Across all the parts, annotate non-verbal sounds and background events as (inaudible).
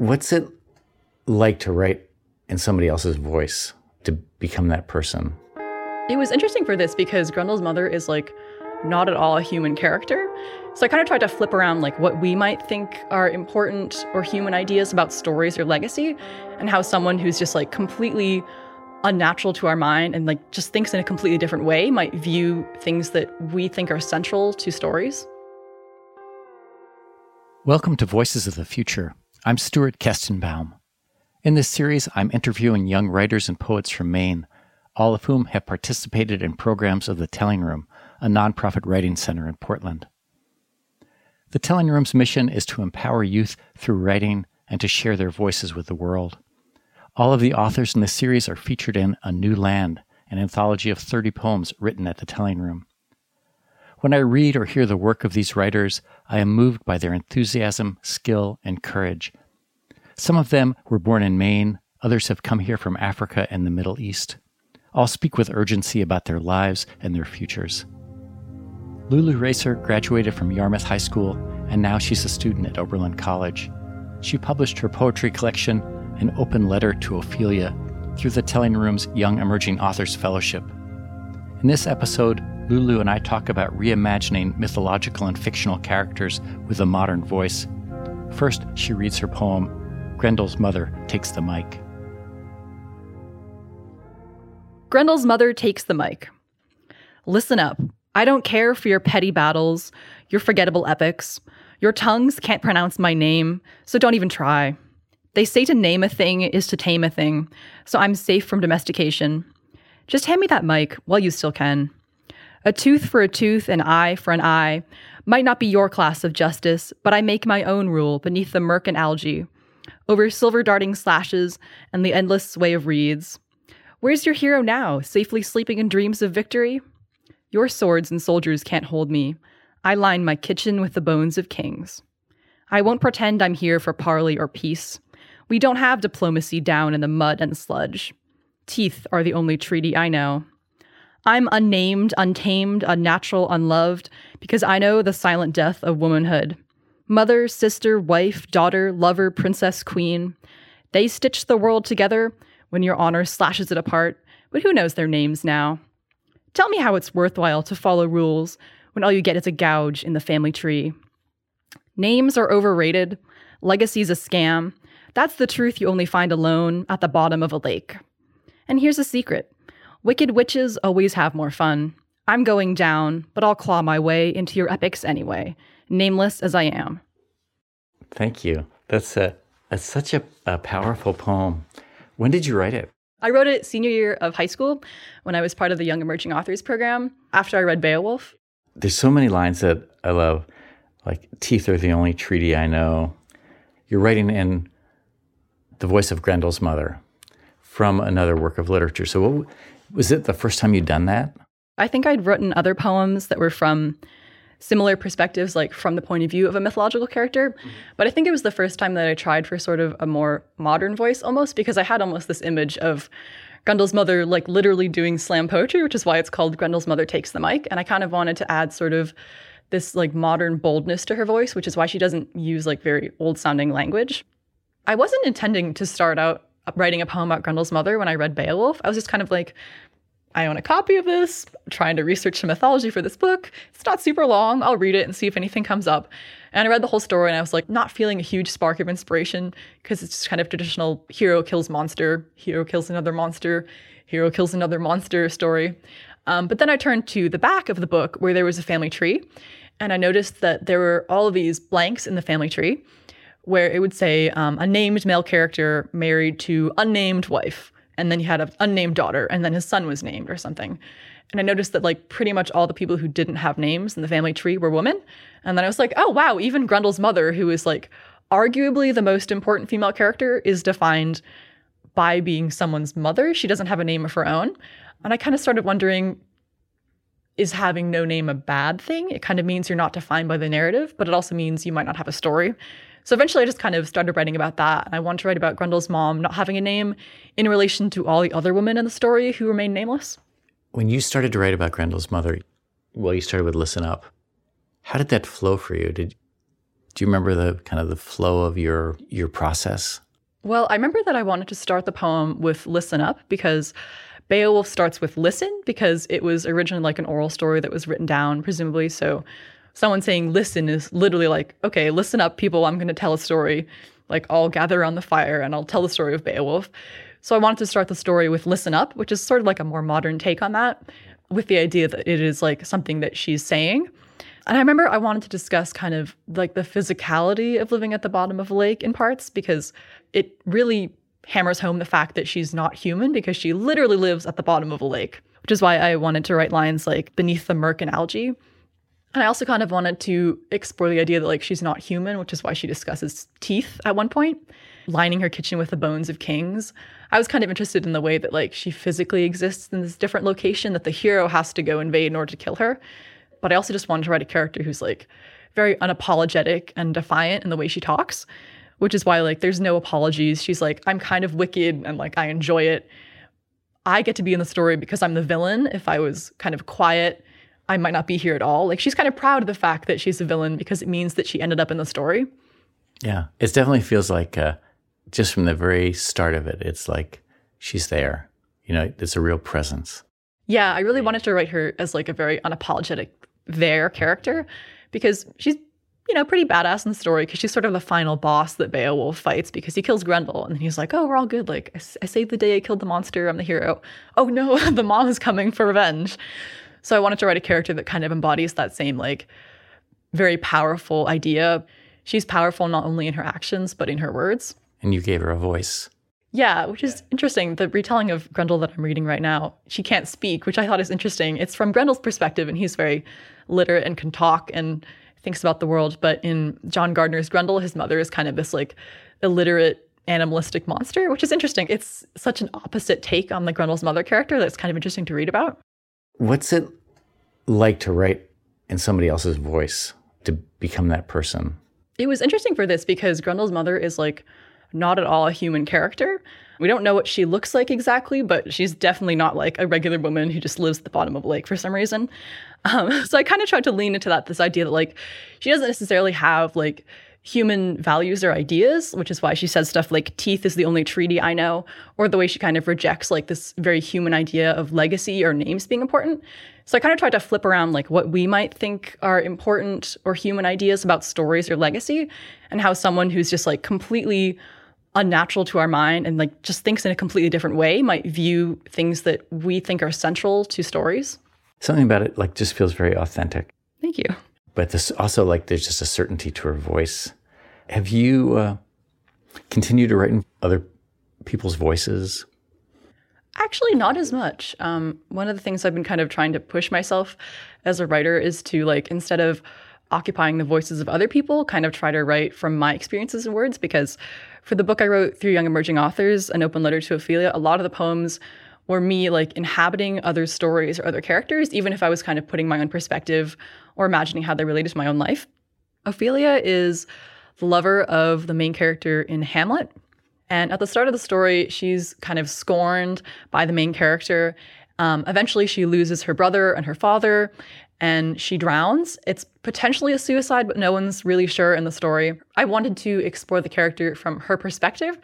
What's it like to write in somebody else's voice, to become that person? It was interesting for this because Grendel's mother is like not at all a human character. So I kind of tried to flip around like what we might think are important or human ideas about stories or legacy and how someone who's just like completely unnatural to our mind and like just thinks in a completely different way might view things that we think are central to stories. Welcome to Voices of the Future. I'm Stuart Kestenbaum. In this series, I'm interviewing young writers and poets from Maine, all of whom have participated in programs of the Telling Room, a nonprofit writing center in Portland. The Telling Room's mission is to empower youth through writing and to share their voices with the world. All of the authors in the series are featured in A New Land, an anthology of 30 poems written at the Telling Room. When I read or hear the work of these writers, I am moved by their enthusiasm, skill, and courage. Some of them were born in Maine, others have come here from Africa and the Middle East. All speak with urgency about their lives and their futures. Lulu Racer graduated from Yarmouth High School, and now she's a student at Oberlin College. She published her poetry collection, An Open Letter to Ophelia, through the Telling Room's Young Emerging Authors Fellowship. In this episode, Lulu and I talk about reimagining mythological and fictional characters with a modern voice. First, she reads her poem, Grendel's Mother Takes the Mic. Grendel's mother takes the mic. Listen up. I don't care for your petty battles, your forgettable epics. Your tongues can't pronounce my name, so don't even try. They say to name a thing is to tame a thing, so I'm safe from domestication. Just hand me that mic while you still can. A tooth for a tooth, an eye for an eye might not be your class of justice, but I make my own rule beneath the murk and algae, over silver darting slashes and the endless sway of reeds. Where's your hero now, safely sleeping in dreams of victory? Your swords and soldiers can't hold me. I line my kitchen with the bones of kings. I won't pretend I'm here for parley or peace. We don't have diplomacy down in the mud and sludge. Teeth are the only treaty I know. I'm unnamed, untamed, unnatural, unloved, because I know the silent death of womanhood. Mother, sister, wife, daughter, lover, princess, queen. They stitch the world together when your honor slashes it apart, but who knows their names now? Tell me how it's worthwhile to follow rules when all you get is a gouge in the family tree. Names are overrated, legacy's a scam. That's the truth you only find alone at the bottom of a lake. And here's a secret wicked witches always have more fun. I'm going down, but I'll claw my way into your epics anyway, nameless as I am. Thank you. That's a that's such a, a powerful poem. When did you write it? I wrote it senior year of high school when I was part of the Young Emerging Authors program after I read Beowulf. There's so many lines that I love, like teeth are the only treaty I know. You're writing in the voice of Grendel's mother from another work of literature. So, what, was it the first time you'd done that? I think I'd written other poems that were from similar perspectives, like from the point of view of a mythological character. Mm-hmm. But I think it was the first time that I tried for sort of a more modern voice almost, because I had almost this image of Grendel's mother, like literally doing slam poetry, which is why it's called Grendel's Mother Takes the Mic. And I kind of wanted to add sort of this like modern boldness to her voice, which is why she doesn't use like very old sounding language. I wasn't intending to start out writing a poem about Grendel's mother when I read Beowulf. I was just kind of like, I own a copy of this, trying to research the mythology for this book. It's not super long. I'll read it and see if anything comes up. And I read the whole story and I was like, not feeling a huge spark of inspiration because it's just kind of traditional hero kills monster, hero kills another monster, hero kills another monster story. Um, but then I turned to the back of the book where there was a family tree. And I noticed that there were all of these blanks in the family tree where it would say um, a named male character married to unnamed wife and then he had an unnamed daughter, and then his son was named or something. And I noticed that like pretty much all the people who didn't have names in the family tree were women. And then I was like, oh wow, even Grendel's mother, who is like arguably the most important female character, is defined by being someone's mother. She doesn't have a name of her own. And I kind of started wondering is having no name a bad thing? It kind of means you're not defined by the narrative, but it also means you might not have a story. So eventually I just kind of started writing about that. And I wanted to write about Grendel's mom not having a name in relation to all the other women in the story who remain nameless. When you started to write about Grendel's mother, well, you started with Listen Up. How did that flow for you? Did Do you remember the kind of the flow of your your process? Well, I remember that I wanted to start the poem with listen up because Beowulf starts with listen because it was originally like an oral story that was written down, presumably. So someone saying listen is literally like, okay, listen up, people, I'm going to tell a story. Like, I'll gather around the fire and I'll tell the story of Beowulf. So I wanted to start the story with listen up, which is sort of like a more modern take on that, with the idea that it is like something that she's saying. And I remember I wanted to discuss kind of like the physicality of living at the bottom of a lake in parts because it really hammers home the fact that she's not human because she literally lives at the bottom of a lake, which is why I wanted to write lines like beneath the murk and algae. And I also kind of wanted to explore the idea that like she's not human, which is why she discusses teeth at one point, lining her kitchen with the bones of kings. I was kind of interested in the way that like she physically exists in this different location that the hero has to go invade in order to kill her. But I also just wanted to write a character who's like very unapologetic and defiant in the way she talks which is why like there's no apologies. She's like, I'm kind of wicked and like I enjoy it. I get to be in the story because I'm the villain. If I was kind of quiet, I might not be here at all. Like she's kind of proud of the fact that she's a villain because it means that she ended up in the story. Yeah, it definitely feels like uh, just from the very start of it, it's like she's there. You know, it's a real presence. Yeah, I really wanted to write her as like a very unapologetic there character because she's you know, pretty badass in the story because she's sort of the final boss that Beowulf fights because he kills Grendel. And he's like, oh, we're all good. Like, I, I saved the day I killed the monster. I'm the hero. Oh no, (laughs) the mom is coming for revenge. So I wanted to write a character that kind of embodies that same, like, very powerful idea. She's powerful not only in her actions, but in her words. And you gave her a voice. Yeah, which is interesting. The retelling of Grendel that I'm reading right now, she can't speak, which I thought is interesting. It's from Grendel's perspective, and he's very literate and can talk and thinks about the world. But in John Gardner's Grendel, his mother is kind of this like illiterate animalistic monster, which is interesting. It's such an opposite take on the Grendel's mother character that's kind of interesting to read about. What's it like to write in somebody else's voice to become that person? It was interesting for this because Grendel's mother is like not at all a human character. We don't know what she looks like exactly, but she's definitely not like a regular woman who just lives at the bottom of a lake for some reason. Um, (laughs) so I kind of tried to lean into that this idea that like she doesn't necessarily have like human values or ideas, which is why she says stuff like teeth is the only treaty I know, or the way she kind of rejects like this very human idea of legacy or names being important. So I kind of tried to flip around like what we might think are important or human ideas about stories or legacy, and how someone who's just like completely unnatural to our mind and like just thinks in a completely different way might view things that we think are central to stories. Something about it like just feels very authentic. Thank you. But this also like there's just a certainty to her voice. Have you uh, continued to write in other people's voices? Actually, not as much. Um, one of the things I've been kind of trying to push myself as a writer is to like instead of occupying the voices of other people, kind of try to write from my experiences and words because for the book I wrote through young emerging authors, an open letter to Ophelia, a lot of the poems were me like inhabiting other stories or other characters, even if I was kind of putting my own perspective or imagining how they related to my own life. Ophelia is the lover of the main character in Hamlet. And at the start of the story, she's kind of scorned by the main character. Um, eventually, she loses her brother and her father, and she drowns. It's potentially a suicide, but no one's really sure in the story. I wanted to explore the character from her perspective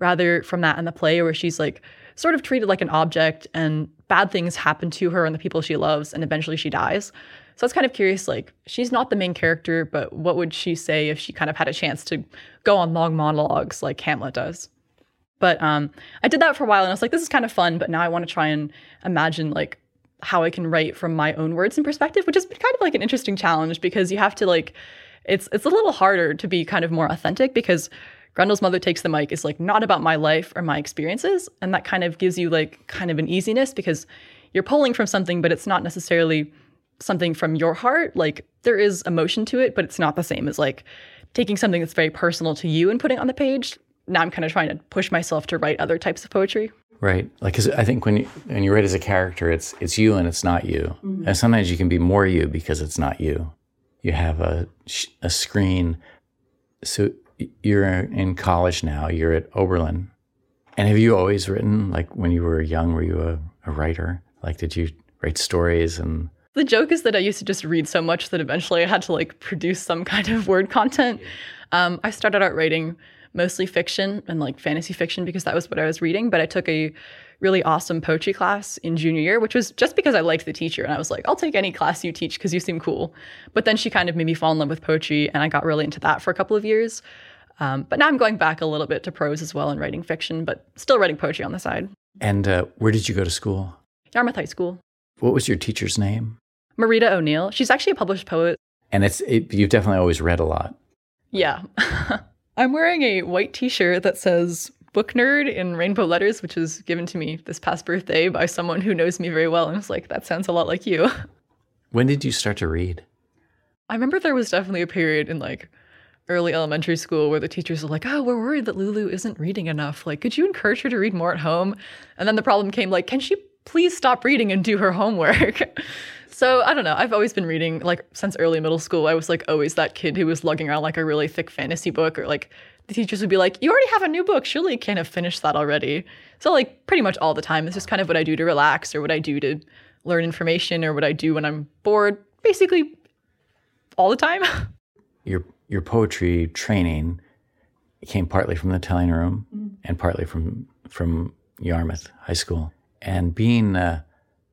rather from that in the play where she's like sort of treated like an object and bad things happen to her and the people she loves and eventually she dies. So I was kind of curious like she's not the main character, but what would she say if she kind of had a chance to go on long monologues like Hamlet does? But um, I did that for a while and I was like, this is kind of fun, but now I want to try and imagine like how I can write from my own words and perspective, which is kind of like an interesting challenge because you have to like it's it's a little harder to be kind of more authentic because Grendel's mother takes the mic is like not about my life or my experiences and that kind of gives you like kind of an easiness because you're pulling from something but it's not necessarily something from your heart like there is emotion to it but it's not the same as like taking something that's very personal to you and putting it on the page now i'm kind of trying to push myself to write other types of poetry Right. Like, cause I think when you, when you write as a character, it's, it's you and it's not you. Mm-hmm. And sometimes you can be more you because it's not you. You have a, a screen. So you're in college now, you're at Oberlin. And have you always written, like when you were young, were you a, a writer? Like, did you write stories and The joke is that I used to just read so much that eventually I had to like produce some kind of word content. Um, I started out writing mostly fiction and like fantasy fiction because that was what I was reading. But I took a really awesome poetry class in junior year, which was just because I liked the teacher. And I was like, I'll take any class you teach because you seem cool. But then she kind of made me fall in love with poetry and I got really into that for a couple of years. Um, but now I'm going back a little bit to prose as well and writing fiction, but still writing poetry on the side. And uh, where did you go to school? Yarmouth High School. What was your teacher's name? Marita O'Neill. She's actually a published poet. And it's it, you've definitely always read a lot. Yeah. (laughs) I'm wearing a white t-shirt that says book nerd in rainbow letters, which was given to me this past birthday by someone who knows me very well and was like, that sounds a lot like you. (laughs) When did you start to read? I remember there was definitely a period in like early elementary school where the teachers were like, "Oh, we're worried that Lulu isn't reading enough. Like, could you encourage her to read more at home?" And then the problem came like, "Can she please stop reading and do her homework?" (laughs) so, I don't know. I've always been reading like since early middle school. I was like always that kid who was lugging around like a really thick fantasy book or like the teachers would be like, "You already have a new book. Surely you can't have finished that already." So, like pretty much all the time, it's just kind of what I do to relax or what I do to learn information or what I do when I'm bored. Basically all the time. (laughs) Your your poetry training came partly from the telling room mm-hmm. and partly from from Yarmouth High School. And being, uh,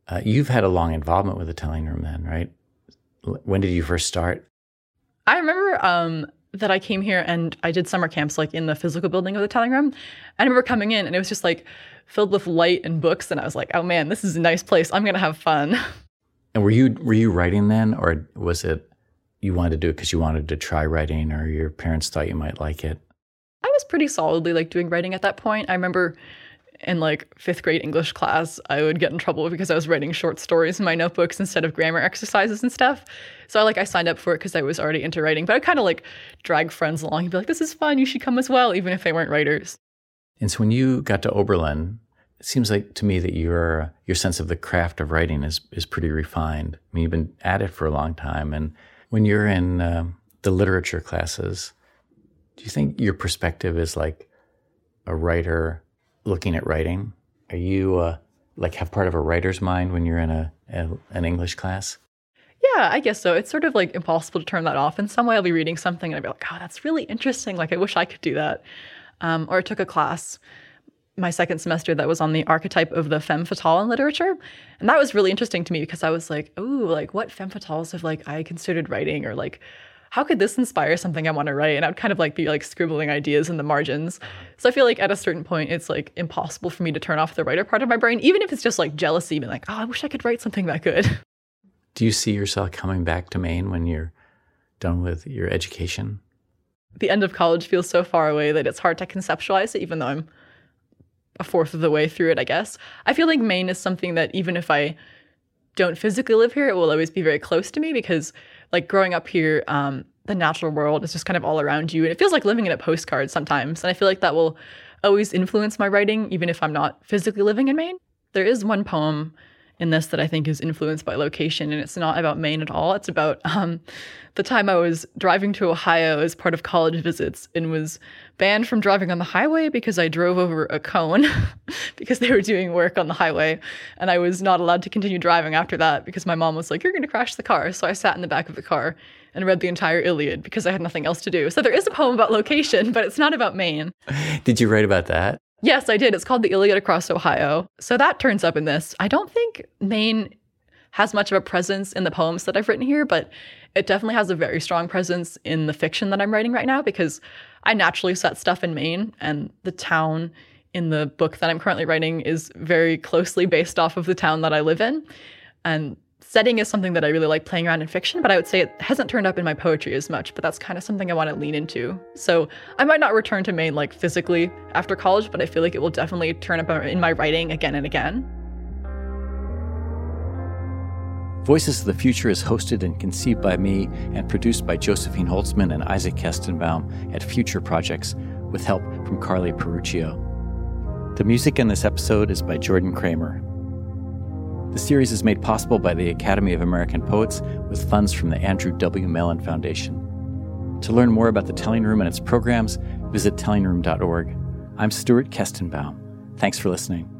uh, you've had a long involvement with the telling room, then, right? When did you first start? I remember um, that I came here and I did summer camps like in the physical building of the telling room. I remember coming in and it was just like filled with light and books, and I was like, "Oh man, this is a nice place. I'm gonna have fun." (laughs) And were you were you writing then, or was it you wanted to do it because you wanted to try writing or your parents thought you might like it? I was pretty solidly like doing writing at that point. I remember in like fifth grade English class, I would get in trouble because I was writing short stories in my notebooks instead of grammar exercises and stuff. So I like I signed up for it because I was already into writing, but I kind of like drag friends along and be like, "This is fun. You should come as well," even if they weren't writers. And so when you got to Oberlin, it seems like to me that your your sense of the craft of writing is is pretty refined. I mean, you've been at it for a long time, and when you're in uh, the literature classes, do you think your perspective is like a writer looking at writing? Are you uh, like have part of a writer's mind when you're in a, a, an English class? Yeah, I guess so. It's sort of like impossible to turn that off. In some way, I'll be reading something and I'll be like, "Oh, that's really interesting. Like, I wish I could do that." Um, or I took a class my second semester that was on the archetype of the femme fatale in literature. And that was really interesting to me because I was like, oh, like what femme fatales have like I considered writing or like how could this inspire something I want to write? And I'd kind of like be like scribbling ideas in the margins. Uh-huh. So I feel like at a certain point it's like impossible for me to turn off the writer part of my brain, even if it's just like jealousy, being like, oh, I wish I could write something that good. (laughs) Do you see yourself coming back to Maine when you're done with your education? The end of college feels so far away that it's hard to conceptualize it, even though I'm a fourth of the way through it, I guess. I feel like Maine is something that even if I don't physically live here, it will always be very close to me because, like, growing up here, um, the natural world is just kind of all around you. And it feels like living in a postcard sometimes. And I feel like that will always influence my writing, even if I'm not physically living in Maine. There is one poem in this that I think is influenced by location, and it's not about Maine at all. It's about um, the time I was driving to Ohio as part of college visits and was banned from driving on the highway because I drove over a cone (laughs) because they were doing work on the highway, and I was not allowed to continue driving after that because my mom was like, "You're going to crash the car." So I sat in the back of the car and read the entire Iliad because I had nothing else to do. So there is a poem about location, but it's not about Maine. Did you write about that? Yes, I did. It's called The Iliad Across Ohio. So that turns up in this. I don't think Maine has much of a presence in the poems that I've written here, but it definitely has a very strong presence in the fiction that I'm writing right now because I naturally set stuff in Maine and the town in the book that I'm currently writing is very closely based off of the town that I live in. And setting is something that I really like playing around in fiction, but I would say it hasn't turned up in my poetry as much, but that's kind of something I want to lean into. So I might not return to Maine like physically after college, but I feel like it will definitely turn up in my writing again and again. Voices of the Future is hosted and conceived by me and produced by Josephine Holtzman and Isaac Kestenbaum at Future Projects with help from Carly Peruccio. The music in this episode is by Jordan Kramer. The series is made possible by the Academy of American Poets with funds from the Andrew W. Mellon Foundation. To learn more about the Telling Room and its programs, visit tellingroom.org. I'm Stuart Kestenbaum. Thanks for listening.